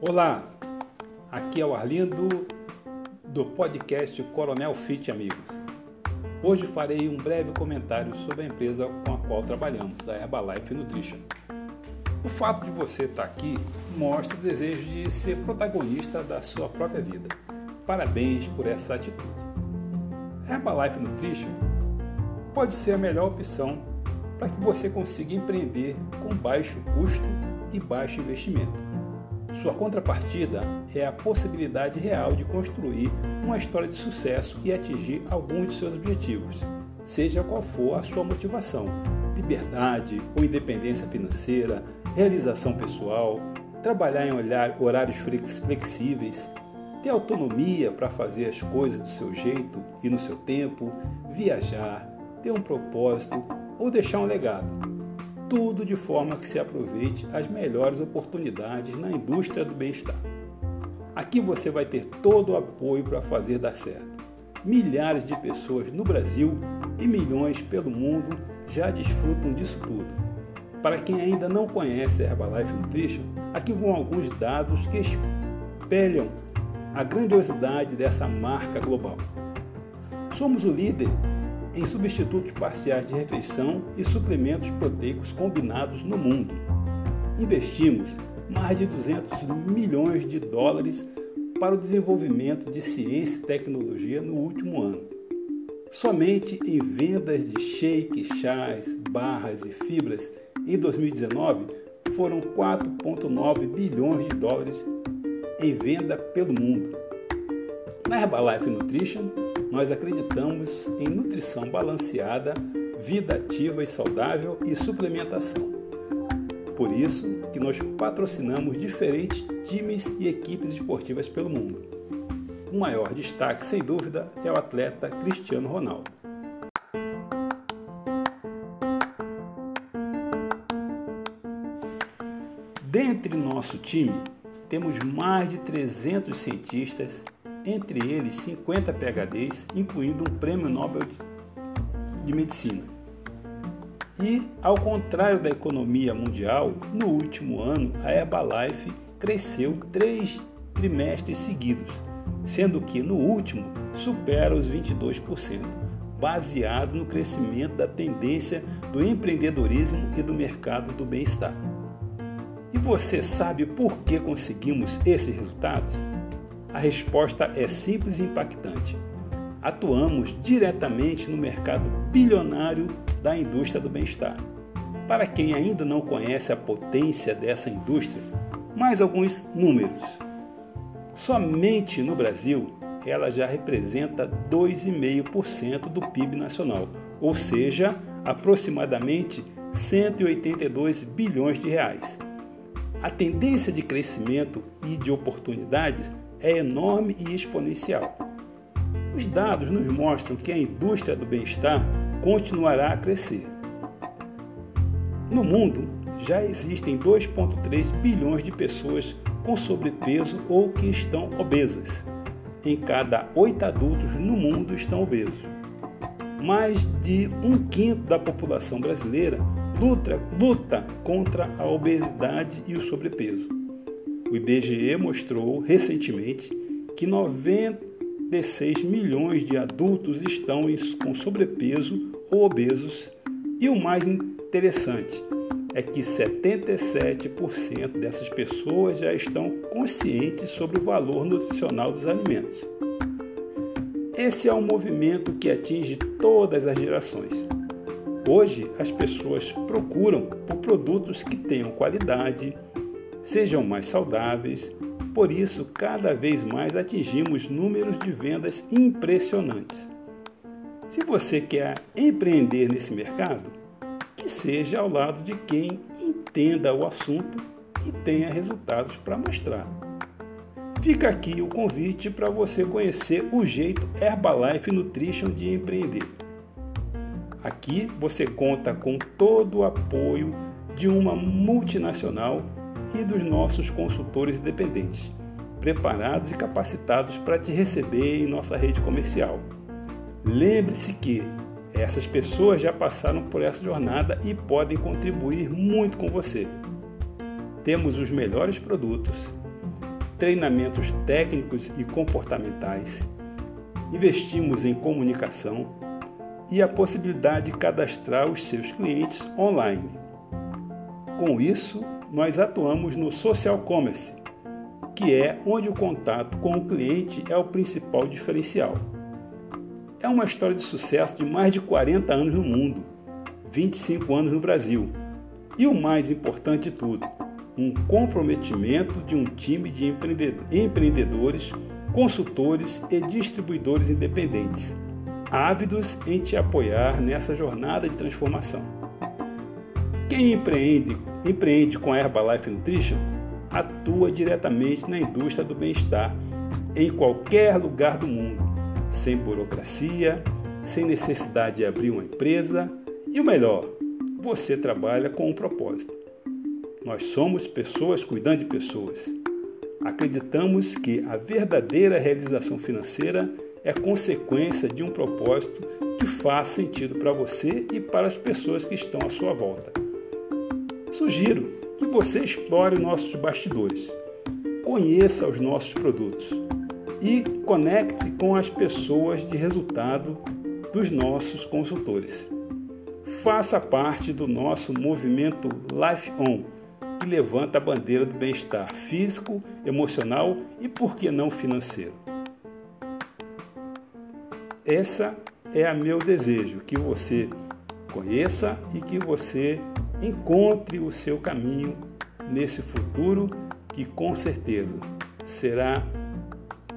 Olá, aqui é o Arlindo do podcast Coronel Fit Amigos. Hoje farei um breve comentário sobre a empresa com a qual trabalhamos, a Herbalife Nutrition. O fato de você estar aqui mostra o desejo de ser protagonista da sua própria vida. Parabéns por essa atitude. Herbalife Nutrition pode ser a melhor opção para que você consiga empreender com baixo custo e baixo investimento. Sua contrapartida é a possibilidade real de construir uma história de sucesso e atingir alguns de seus objetivos, seja qual for a sua motivação: liberdade ou independência financeira, realização pessoal, trabalhar em horários flexíveis, ter autonomia para fazer as coisas do seu jeito e no seu tempo, viajar, ter um propósito ou deixar um legado tudo de forma que se aproveite as melhores oportunidades na indústria do bem-estar. Aqui você vai ter todo o apoio para fazer dar certo. Milhares de pessoas no Brasil e milhões pelo mundo já desfrutam disso tudo. Para quem ainda não conhece a Herbalife Nutrition, aqui vão alguns dados que espelham a grandiosidade dessa marca global. Somos o líder em substitutos parciais de refeição e suplementos proteicos combinados no mundo. Investimos mais de 200 milhões de dólares para o desenvolvimento de ciência e tecnologia no último ano. Somente em vendas de shakes, chás, barras e fibras em 2019 foram 4,9 bilhões de dólares em venda pelo mundo. Na Herbalife Nutrition, nós acreditamos em nutrição balanceada, vida ativa e saudável e suplementação. Por isso que nós patrocinamos diferentes times e equipes esportivas pelo mundo. O maior destaque, sem dúvida, é o atleta Cristiano Ronaldo. Dentre nosso time, temos mais de 300 cientistas entre eles 50 PhDs, incluindo um prêmio Nobel de Medicina. E, ao contrário da economia mundial, no último ano a Herbalife cresceu três trimestres seguidos, sendo que no último supera os 22%, baseado no crescimento da tendência do empreendedorismo e do mercado do bem-estar. E você sabe por que conseguimos esses resultados? A resposta é simples e impactante. Atuamos diretamente no mercado bilionário da indústria do bem-estar. Para quem ainda não conhece a potência dessa indústria, mais alguns números. Somente no Brasil, ela já representa 2,5% do PIB nacional, ou seja, aproximadamente 182 bilhões de reais. A tendência de crescimento e de oportunidades é enorme e exponencial. Os dados nos mostram que a indústria do bem-estar continuará a crescer. No mundo, já existem 2,3 bilhões de pessoas com sobrepeso ou que estão obesas. Em cada oito adultos no mundo estão obesos. Mais de um quinto da população brasileira luta, luta contra a obesidade e o sobrepeso. O IBGE mostrou recentemente que 96 milhões de adultos estão com sobrepeso ou obesos e o mais interessante é que 77% dessas pessoas já estão conscientes sobre o valor nutricional dos alimentos. Esse é um movimento que atinge todas as gerações. Hoje, as pessoas procuram por produtos que tenham qualidade, sejam mais saudáveis. Por isso, cada vez mais atingimos números de vendas impressionantes. Se você quer empreender nesse mercado, que seja ao lado de quem entenda o assunto e tenha resultados para mostrar. Fica aqui o convite para você conhecer o jeito Herbalife Nutrition de empreender. Aqui você conta com todo o apoio de uma multinacional e dos nossos consultores independentes, preparados e capacitados para te receber em nossa rede comercial. Lembre-se que Essas pessoas já passaram por essa jornada e podem contribuir muito com você. Temos os melhores produtos, treinamentos técnicos e comportamentais, investimos em comunicação e a possibilidade de cadastrar os seus clientes online. Com isso, nós atuamos no social commerce, que é onde o contato com o cliente é o principal diferencial. É uma história de sucesso de mais de 40 anos no mundo, 25 anos no Brasil. E o mais importante de tudo, um comprometimento de um time de empreendedores, consultores e distribuidores independentes, ávidos em te apoiar nessa jornada de transformação. Quem empreende, empreende com a Herbalife Nutrition atua diretamente na indústria do bem-estar em qualquer lugar do mundo, sem burocracia, sem necessidade de abrir uma empresa e o melhor, você trabalha com um propósito. Nós somos pessoas cuidando de pessoas. Acreditamos que a verdadeira realização financeira é consequência de um propósito que faz sentido para você e para as pessoas que estão à sua volta. Sugiro que você explore nossos bastidores, conheça os nossos produtos e conecte com as pessoas de resultado dos nossos consultores. Faça parte do nosso movimento Life On que levanta a bandeira do bem-estar físico, emocional e, por que não, financeiro. Essa é a meu desejo, que você conheça e que você encontre o seu caminho nesse futuro que com certeza será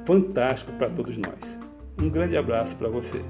fantástico para todos nós. Um grande abraço para você.